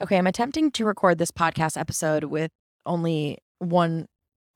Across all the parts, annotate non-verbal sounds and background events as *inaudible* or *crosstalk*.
Okay, I'm attempting to record this podcast episode with only one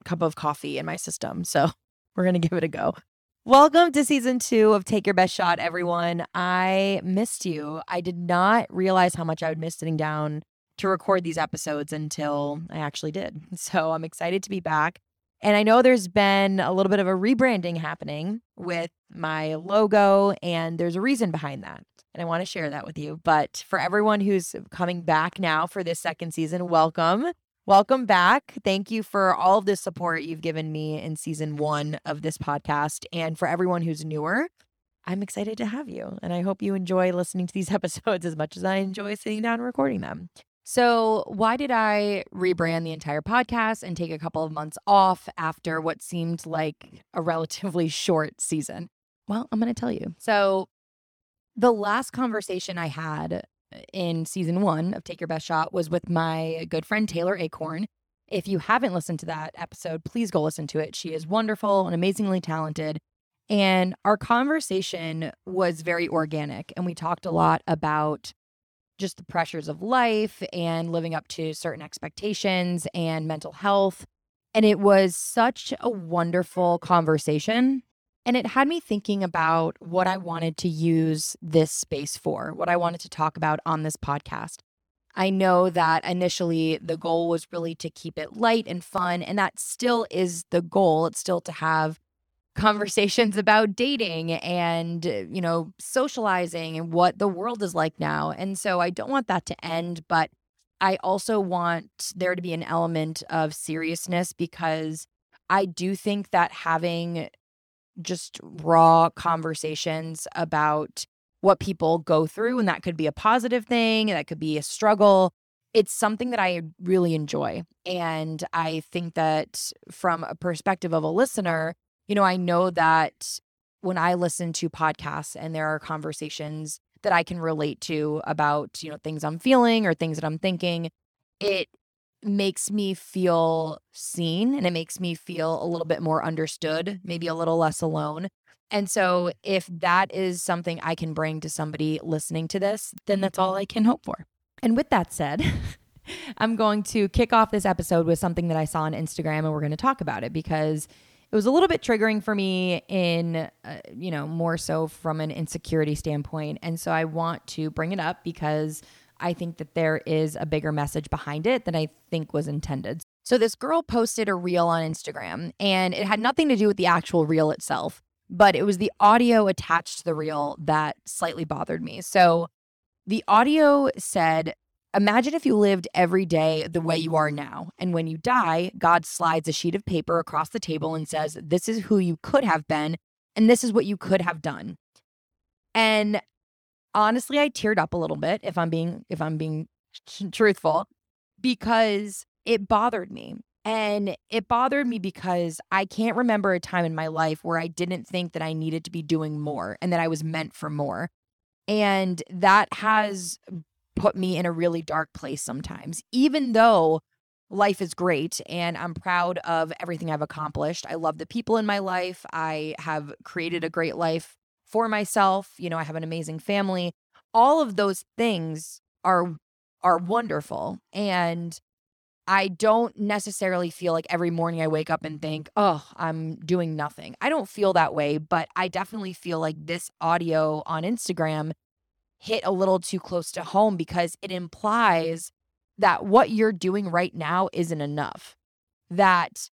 cup of coffee in my system. So *laughs* we're going to give it a go. Welcome to season two of Take Your Best Shot, everyone. I missed you. I did not realize how much I would miss sitting down to record these episodes until I actually did. *laughs* So I'm excited to be back. And I know there's been a little bit of a rebranding happening with my logo, and there's a reason behind that and I want to share that with you. But for everyone who's coming back now for this second season, welcome. Welcome back. Thank you for all of the support you've given me in season one of this podcast. And for everyone who's newer, I'm excited to have you. And I hope you enjoy listening to these *laughs* episodes as much as I enjoy sitting down and recording them. So, why did I rebrand the entire podcast and take a couple of months off after what seemed like a relatively short season? Well, I'm going to tell you. So, the last conversation I had uh, in season one of Take Your Best Shot was with my good friend Taylor Acorn. If you haven't listened to that episode, please go listen to it. She is wonderful and amazingly talented. And our conversation was very organic. And we talked a lot about just the pressures of life and living up to certain expectations and mental health. And it was such a wonderful conversation. And it had me thinking about what I wanted to use this space for, what I wanted to talk about on this podcast. I know that initially the goal was really to keep it light and fun, and that still is the goal. It's still to have *laughs* conversations about dating and, uh, you know, socializing and what the world is like now. And so I don't want that to end, but I also want there to be an element of seriousness because I do think that having just raw conversations about what people go through. And that could be a positive thing, that could be a struggle. It's something that I really enjoy. And I think that from a perspective of a listener, you know, I know that when I listen to podcasts and there are conversations that I can relate to about, you know, things I'm feeling or things that I'm thinking, it makes me feel seen and it makes me feel a little bit more understood, maybe a little less alone. And so, if that is something I can bring to somebody listening to this, then that's all I can hope for. And with that said, *laughs* I'm going to kick off this episode with something that I saw on Instagram and we're going to talk about it because it was a little bit triggering for me in uh, you know more so from an insecurity standpoint and so I want to bring it up because I think that there is a bigger message behind it than I think was intended. So this girl posted a reel on Instagram and it had nothing to do with the actual reel itself, but it was the audio attached to the reel that slightly bothered me. So the audio said, Imagine if you lived every day the way you are now. And when you die, God slides a sheet of paper across the table and says, This is who you could have been, and this is what you could have done. And honestly I teared up a little bit if I'm being if I'm being truthful because it bothered me. And it bothered me because I can't remember a time in my life where I didn't think that I needed to be doing more and that I was meant for more. And that has put me in a really dark place sometimes, even though life is great and I'm proud of everything I've accomplished. I love the people in my life. I have created a great life for myself. You know, I have an amazing family. All of those things are are wonderful and I don't necessarily feel like every morning I wake up and think, "Oh, I'm doing nothing." I don't feel that way, but I definitely feel like this audio on Instagram hit a little too close to home because it implies that what you're doing right now isn't enough. That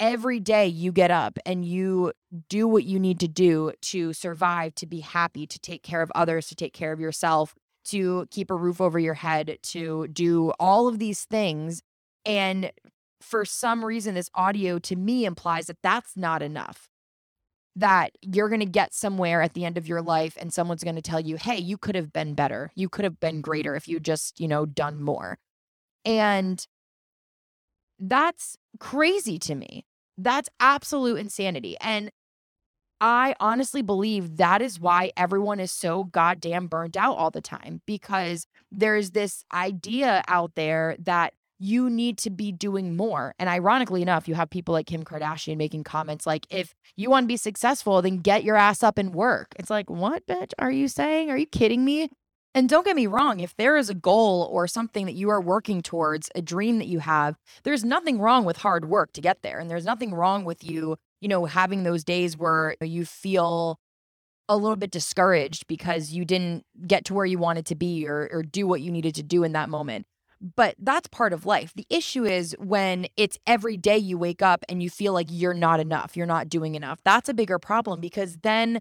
every day you get up and you do what you need to do to survive, to be happy, to take care of others, to take care of yourself, to keep a roof over your head, to do all of these things. And for some reason, this audio to me implies that that's not enough. That you're going to get somewhere at the end of your life and someone's going to tell you, hey, you could have been better. You could have been greater if you just, you know, done more. And that's crazy to me. That's absolute insanity. And I honestly believe that is why everyone is so goddamn burnt out all the time because there's this idea out there that you need to be doing more. And ironically enough, you have people like Kim Kardashian making comments like, if you want to be successful, then get your ass up and work. It's like, what, bitch, are you saying? Are you kidding me? And don't get me wrong, if there is a goal or something that you are working towards, a dream that you have, there's nothing wrong with hard work to get there. And there's nothing wrong with you, you know, having those days where you feel a little bit discouraged because you didn't get to where you wanted to be or, or do what you needed to do in that moment. But that's part of life. The issue is when it's every day you wake up and you feel like you're not enough, you're not doing enough. That's a bigger problem because then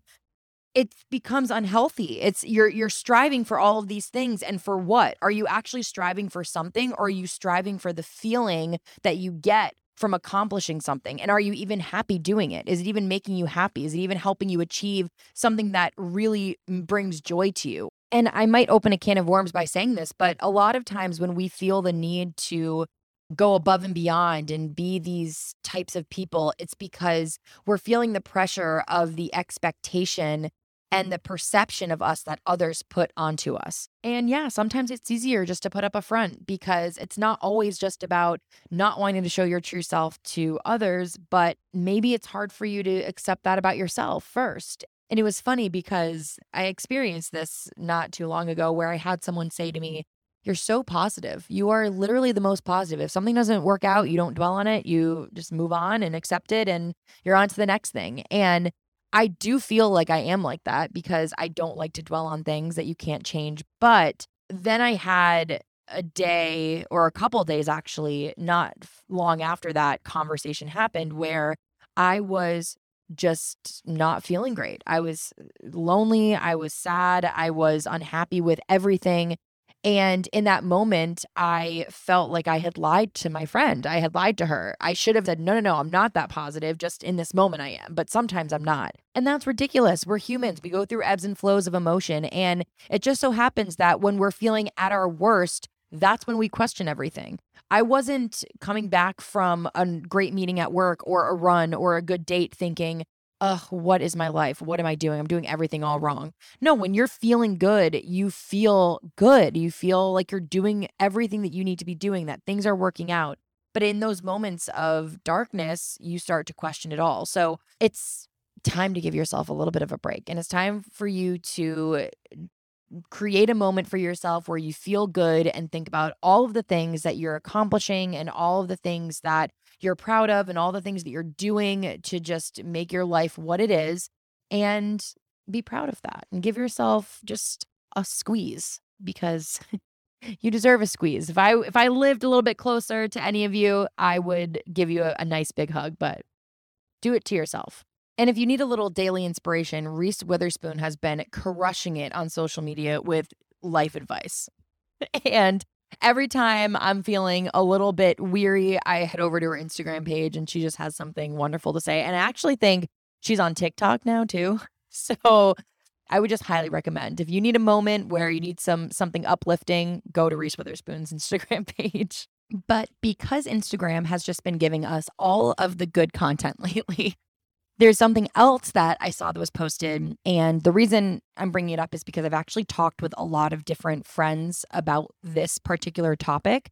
it becomes unhealthy. It's you're you're striving for all of these things and for what? Are you actually striving for something or are you striving for the feeling that you get from accomplishing something? And are you even happy doing it? Is it even making you happy? Is it even helping you achieve something that really mm, brings joy to you? And I might open a can of worms by saying this, but a lot of times when we feel the need to go above and beyond and be these types of people, it's because we're feeling the pressure of the expectation and the perception of us that others put onto us. And yeah, sometimes it's easier just to put up a front because it's not always just about not wanting to show your true self to others, but maybe it's hard for you to accept that about yourself first. And it was funny because I experienced this not too long ago where I had someone say to me, You're so positive. You are literally the most positive. If something doesn't work out, you don't dwell on it. You just move on and accept it and you're on to the next thing. And I do feel like I am like that because I don't like to dwell on things that you can't change. But then I had a day or a couple days actually, not long after that conversation happened, where I was just not feeling great. I was uh, lonely. I was sad. I was unhappy with everything. And in that moment, I felt like I had lied to my friend. I had lied to her. I should have said, no, no, no, I'm not that positive. Just in this moment, I am. But sometimes I'm not. And that's ridiculous. We're humans. We go through ebbs and flows of emotion. And it just so happens that when we're feeling at our worst, that's when we question everything. I wasn't coming back from a great meeting at work or a run or a good date thinking, ugh, what is my life? What am I doing? I'm doing everything all wrong. No, when you're feeling good, you feel good. You feel like you're doing everything that you need to be doing, that things are working out. But in those moments of darkness, you start to question it all. So it's time to give yourself a little bit of a break. And it's time for you to create a moment for yourself where you feel good and think about all of the things that you're accomplishing and all of the things that you're proud of and all the things that you're doing to just make your life what it is and be proud of that and give yourself just a squeeze because *laughs* you deserve a squeeze. If I if I lived a little bit closer to any of you, I would give you a, a nice big hug, but do it to yourself. And if you need a little daily inspiration, Reese Witherspoon has been crushing it on social media with life advice. *laughs* and every time I'm feeling a little bit weary, I head over to her Instagram page and she just has something wonderful to say. And I actually think she's on TikTok now too. *laughs* So I would just highly recommend if you need a moment where you need some something uplifting, go to Reese Witherspoon's *laughs* Instagram page. But because Instagram has just been giving us all of the good content lately, there's something else that I saw that was posted. And the reason I'm bringing it up is because I've actually talked with a lot of different friends about this particular topic.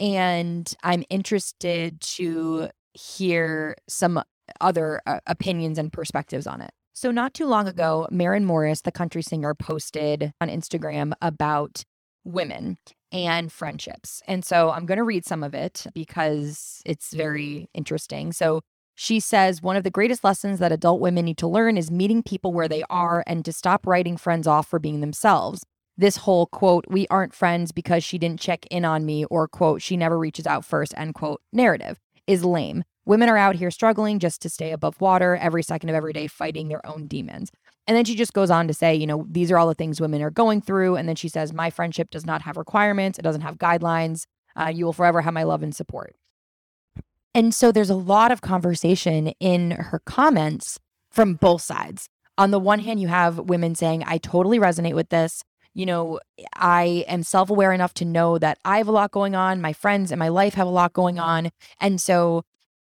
And I'm interested to hear some other uh, opinions and perspectives on it. So, not too long ago, Maren Morris, the country singer, posted on Instagram about women and friendships. And so I'm going to read some of it because it's very interesting. So, she says one of the greatest lessons that adult women need to learn is meeting people where they are and to stop writing friends off for being themselves. This whole quote, we aren't friends because she didn't check in on me, or quote, she never reaches out first, end quote, narrative is lame. Women are out here struggling just to stay above water every second of every day, fighting their own demons. And then she just goes on to say, you know, these are all the things women are going through. And then she says, my friendship does not have requirements, it doesn't have guidelines. Uh, you will forever have my love and support. And so there's a lot of conversation in her comments from both sides. On the one hand, you have women saying, I totally resonate with this. You know, I am self aware enough to know that I have a lot going on. My friends and my life have a lot going on. And so,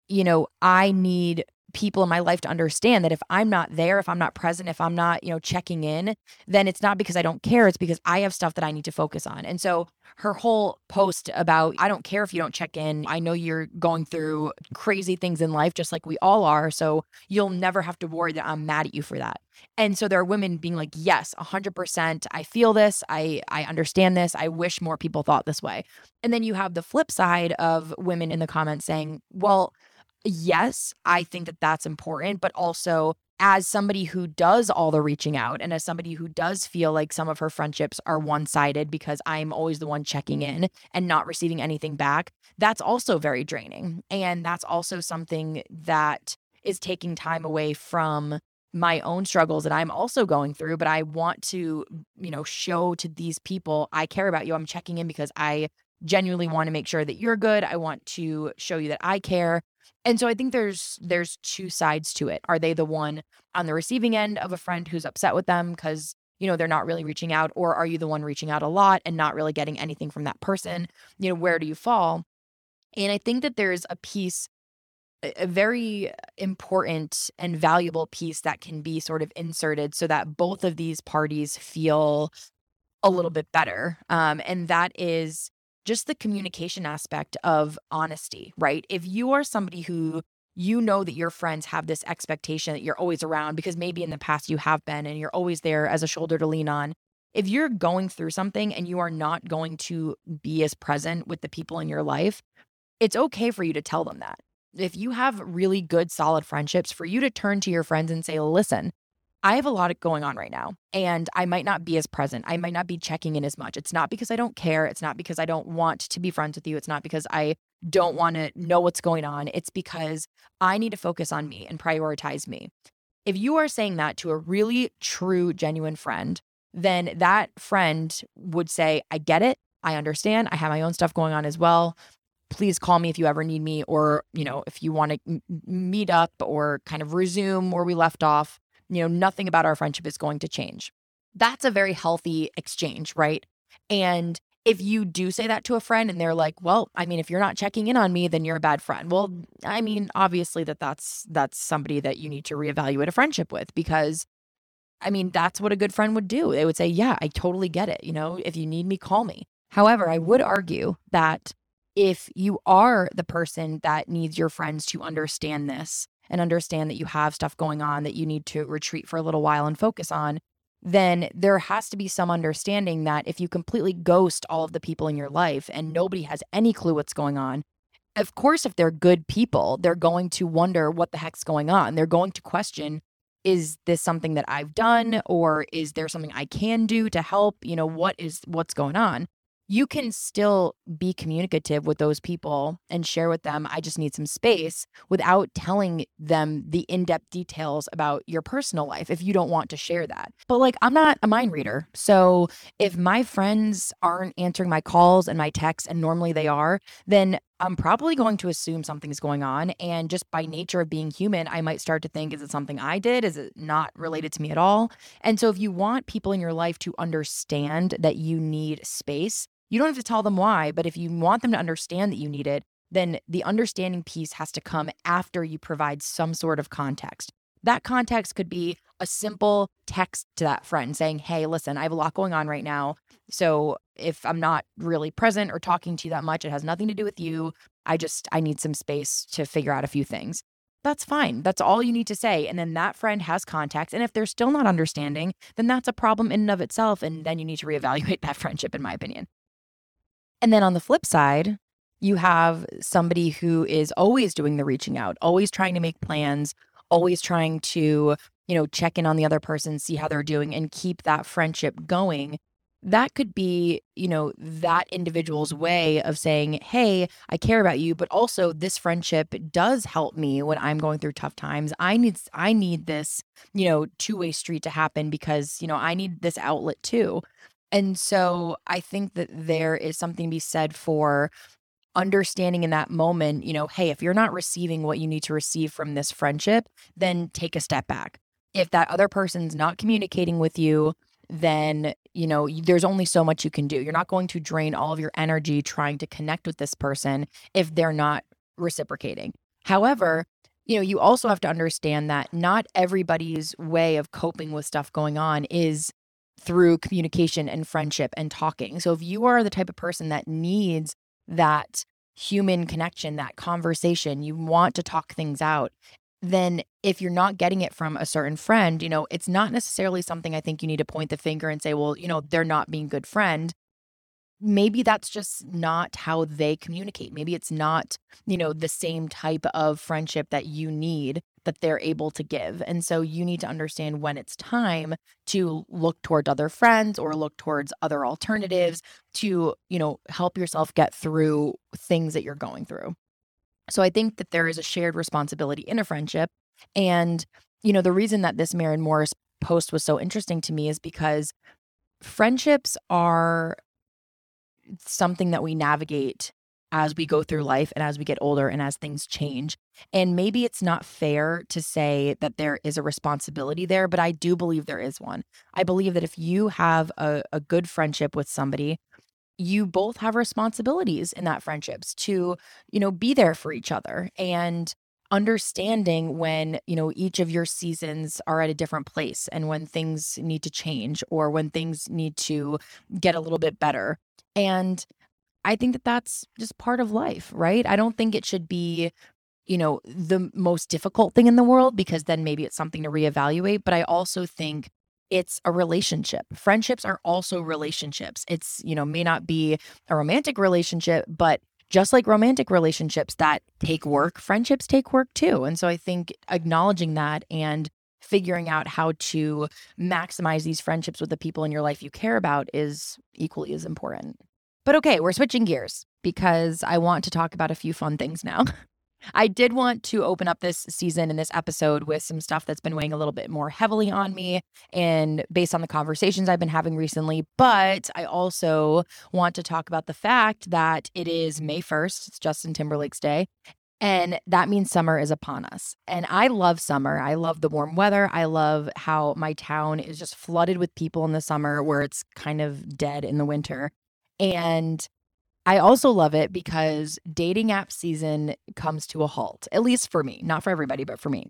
you know, I need people in my life to understand that if I'm not there, if I'm not present, if I'm not, you know, checking in, then it's not because I don't care. It's because I have stuff that I need to focus on. And so her whole post about, I don't care if you don't check in. I know you're going through crazy things in life, just like we all are. So you'll never have to worry that I'm mad at you for that. And so there are women being like, yes, 100%. I feel this. I, I understand this. I wish more people thought this way. And then you have the flip side of women in the comments saying, well, yes, I think that that's important, but also as somebody who does all the reaching out and as somebody who does feel like some of her friendships are one sided because I'm always the one checking in and not receiving anything back, that's also very draining. And that's also something that is taking time away from my own struggles that I'm also going through, but I want to, you know, show to these people I care about you. I'm checking in because I genuinely want to make sure that you're good. I want to show you that I care. And so I think there's there's two sides to it. Are they the one on the receiving end of a friend who's upset with them cuz you know they're not really reaching out or are you the one reaching out a lot and not really getting anything from that person? You know, where do you fall? And I think that there's a piece a very important and valuable piece that can be sort of inserted so that both of these parties feel a little bit better. Um, and that is just the communication aspect of honesty, right? If you are somebody who you know that your friends have this expectation that you're always around because maybe in the past you have been and you're always there as a shoulder to lean on. If you're going through something and you are not going to be as present with the people in your life, it's okay for you to tell them that. If you have really good, solid friendships, for you to turn to your friends and say, listen, I have a lot going on right now, and I might not be as present. I might not be checking in as much. It's not because I don't care. It's not because I don't want to be friends with you. It's not because I don't want to know what's going on. It's because I need to focus on me and prioritize me. If you are saying that to a really true, genuine friend, then that friend would say, I get it. I understand. I have my own stuff going on as well. Please call me if you ever need me, or, you know, if you want to meet up or kind of resume where we left off you know, nothing about our friendship is going to change. That's a very healthy exchange, right? And if you do say that to a friend and they're like, "Well, I mean, if you're not checking in on me, then you're a bad friend." Well, I mean, obviously that that's that's somebody that you need to reevaluate a friendship with because I mean, that's what a good friend would do. They would say, "Yeah, I totally get it. You know, if you need me, call me." However, I would argue that if you are the person that needs your friends to understand this and understand that you have stuff going on that you need to retreat for a little while and focus on, then there has to be some understanding that if you completely ghost all of the people in your life and nobody has any clue what's going on, of course, if they're good people, they're going to wonder what the heck's going on. They're going to question is this something that I've done or is there something I can do to help? You know, what is what's going on? You can still be communicative with those people and share with them, I just need some space without telling them the in depth details about your personal life if you don't want to share that. But like, I'm not a mind reader. So if my friends aren't answering my calls and my texts, and normally they are, then I'm probably going to assume something's going on. And just by nature of being human, I might start to think, is it something I did? Is it not related to me at all? And so, if you want people in your life to understand that you need space, you don't have to tell them why, but if you want them to understand that you need it, then the understanding piece has to come after you provide some sort of context. That context could be a simple text to that friend saying, Hey, listen, I have a lot going on right now. So if I'm not really present or talking to you that much, it has nothing to do with you. I just, I need some space to figure out a few things. That's fine. That's all you need to say. And then that friend has context. And if they're still not understanding, then that's a problem in and of itself. And then you need to reevaluate *laughs* that friendship, in my opinion. And then on the flip side, you have somebody who is always doing the reaching out, always trying to make plans, always trying to, you know, check in on the other person, see how they're doing and keep that friendship going. That could be, you know, that individual's way of saying, Hey, I care about you, but also this friendship does help me when I'm going through tough times. I need, I need this, you know, two way street to happen because, you know, I need this outlet too. And so I think that there is something to be said for understanding in that moment, you know, hey, if you're not receiving what you need to receive from this friendship, then take a step back. If that other person's not communicating with you, then, you know, there's only so much you can do. You're not going to drain all of your energy trying to connect with this person if they're not reciprocating. However, you know, you also have to understand that not everybody's way of coping with stuff going on is through communication and friendship and talking. So if you are the type of person that needs that human connection, that conversation, you want to talk things out, then if you're not getting it from a certain friend, you know, it's not necessarily something I think you need to point the finger and say, well, you know, they're not being good friend maybe that's just not how they communicate. Maybe it's not, you know, the same type of friendship that you need that they're able to give. And so you need to understand when it's time to look towards other friends or look towards other alternatives to, you know, help yourself get through things that you're going through. So I think that there is a shared responsibility in a friendship. And, you know, the reason that this Maren Morris post was so interesting to me is because friendships are something that we navigate as we go through life and as we get older and as things change. And maybe it's not fair to say that there is a responsibility there, but I do believe there is one. I believe that if you have a, a good friendship with somebody, you both have responsibilities in that friendships to, you know, be there for each other and understanding when, you know, each of your seasons are at a different place and when things need to change or when things need to get a little bit better and I think that that's just part of life, right? I don't think it should be, you know, the most difficult thing in the world because then maybe it's something to reevaluate. But I also think it's a relationship. Friendships are also relationships. It's, you know, may not be a romantic relationship, but just like romantic relationships that take work, friendships take work too. And so I think acknowledging that and figuring out how to maximize these friendships with the people in your life you care about is equally as important. But okay, we're switching gears because I want to talk about a few fun things now. *laughs* I did want to open up this season and this episode with some stuff that's been weighing a little bit more heavily on me and based on the conversations I've been having recently. But I also want to talk about the fact that it is May 1st, it's Justin Timberlake's day. And that means summer is upon us. And I love summer. I love the warm weather. I love how my town is just flooded with people in the summer where it's kind of dead in the winter. And I also love it because dating app season comes to a halt, at least for me, not for everybody, but for me.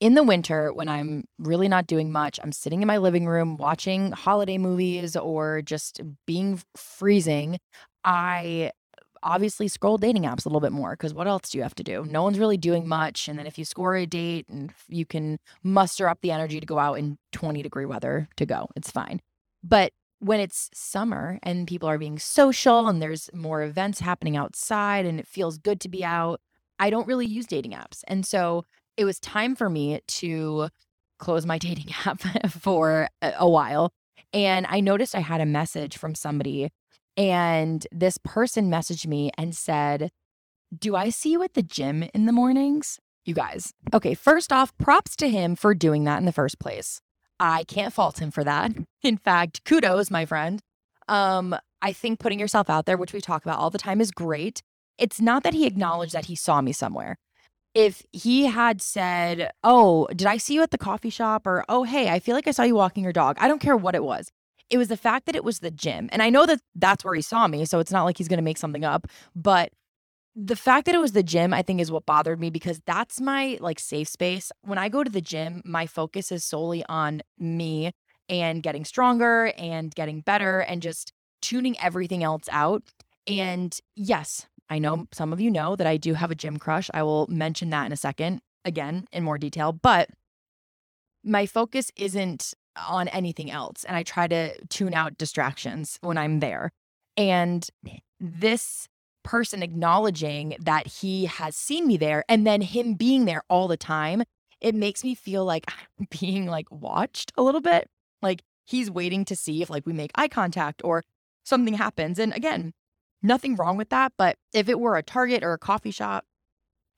In the winter, when I'm really not doing much, I'm sitting in my living room watching holiday movies or just being freezing. I obviously scroll dating apps a little bit more because what else do you have to do? No one's really doing much. And then if you score a date and you can muster up the energy to go out in 20 degree weather to go, it's fine. But when it's summer and people are being social and there's more events happening outside and it feels good to be out, I don't really use dating apps. And so it was time for me to close my *laughs* dating app for a while. And I noticed I had a message from somebody and this person messaged me and said, Do I see you at the gym in the mornings? You guys. Okay, first off, props to him for doing that in the first place. I can't fault him for that. *laughs* In fact, kudos, my friend. Um, I think putting yourself out there, which we talk about all the time, is great. It's not that he acknowledged that he saw me somewhere. If he had said, Oh, did I see you at the coffee shop? Or, Oh, hey, I feel like I saw you walking your dog. I don't care what it was. It was the fact that it was the gym. And I know that that's where he saw me. So it's not like he's going to make something up. But the fact that it was the gym, I think, is what bothered me because that's my like safe space. When I go to the gym, my focus is solely on me and getting stronger and getting better and just tuning everything else out. And yes, I know some of you know that I do have a gym crush. I will mention that in a second, again, in more detail. But my focus isn't on anything else. And I try to tune out distractions when I'm there. And this person acknowledging that he has seen me there and then him being there all the time, it makes me feel like *laughs* I'm being like watched a little bit. Like he's waiting to see if like we make eye contact or something happens. And again, nothing wrong with that. But if it were a Target or a coffee shop,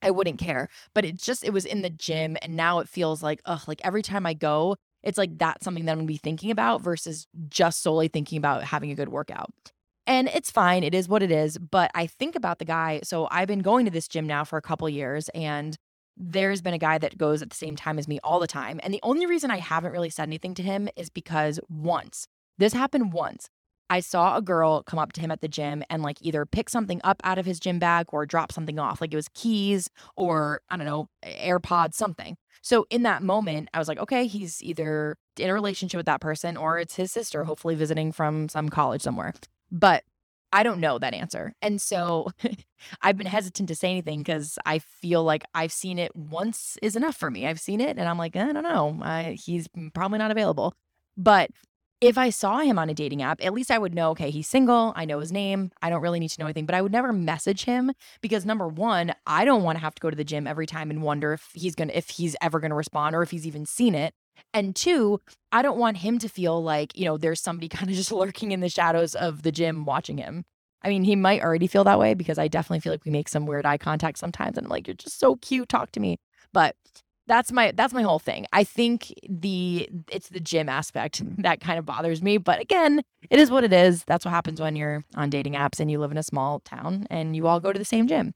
I wouldn't care. But it's just, it was in the gym. And now it feels like, ugh, like every time I go, it's like that's something that I'm gonna be thinking about versus just solely thinking about having a good workout. And it's fine, it is what it is. But I think about the guy. So I've been going to this gym now for a couple years, and there's been a guy that goes at the same time as me all the time. And the only reason I haven't really said anything to him is because once, this happened once. I saw a girl come up to him at the gym and like either pick something up out of his gym bag or drop something off. Like it was keys or I don't know, AirPods, something. So in that moment, I was like, okay, he's either in a relationship with that person or it's his sister, hopefully visiting from some college somewhere. But I don't know that answer. And so *laughs* I've been hesitant to say anything because I feel like I've seen it once is enough for me. I've seen it and I'm like, I don't know. I, he's probably not available. But if I saw him on a dating app, at least I would know, okay, he's single. I know his name. I don't really need to know anything, but I would never message him because number one, I don't want to have to go to the gym every time and wonder if he's going to, if he's ever going to respond or if he's even seen it. And two, I don't want him to feel like, you know, there's somebody *laughs* kind of just lurking in the shadows of the gym watching him. I mean, he might already feel that way because I definitely feel like we make some weird eye contact sometimes. And I'm like, you're just so cute. Talk to me. But that's my that's my whole thing. I think the it's the gym aspect *laughs* that kind of bothers me, but again, it is what it is. That's what happens when you're on dating apps and you live in a small town and you all go to the same gym.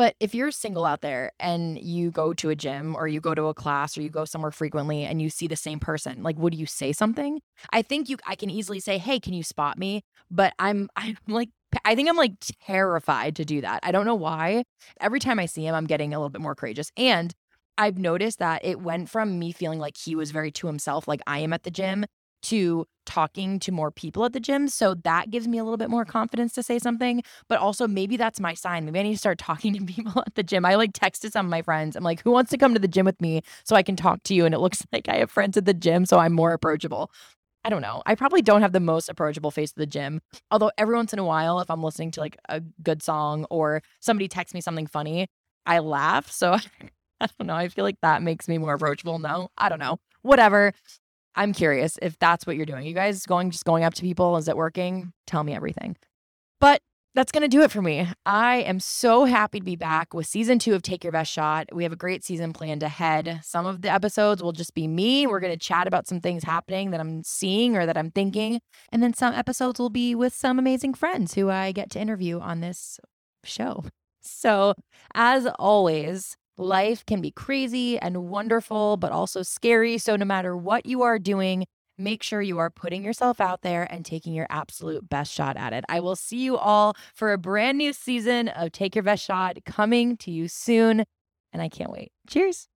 But if you're single out there and you go to a gym or you go to a class or you go somewhere frequently and you see the same person, like would you say something? I think you I can easily say, "Hey, can you spot me?" But I'm *laughs* I'm like I think I'm like terrified to do that. I don't know why. Every time I see him, I'm getting a little bit more courageous. And I've noticed that it went from me feeling like he was very to himself, like I am at the gym, to talking to more people at the gym. So that gives me a little bit more confidence to say something. But also, maybe that's my sign. Maybe I need to start *laughs* talking to people at the gym. I like texted some of my friends. I'm like, who wants to come to the gym with me so I can talk to you? And it looks *laughs* like I have friends at the gym, so I'm more approachable. I don't know. I probably don't have the most approachable face at the gym. Although every once in a while, if I'm listening to like a good song or somebody texts me something funny, I laugh. So *laughs* I don't know. I feel like that makes me more approachable. No, I don't know. Whatever. I'm curious if that's what you're doing. You guys going just going up to people? Is it working? Tell me everything. But that's going to do it for me. I am so happy to be back with season two of Take Your Best Shot. We have a great season planned ahead. Some of the episodes will just be me. We're going to chat about some things happening that I'm seeing or that I'm thinking. And then some episodes will be with some amazing friends who I get to interview on this show. *laughs* So, as always, Life can be crazy and wonderful, but also scary. So, no matter what you are doing, make sure you are putting yourself out there and taking your absolute best shot at it. I will see you all for a brand new season of Take Your Best Shot coming to you soon. And I can't wait. Cheers.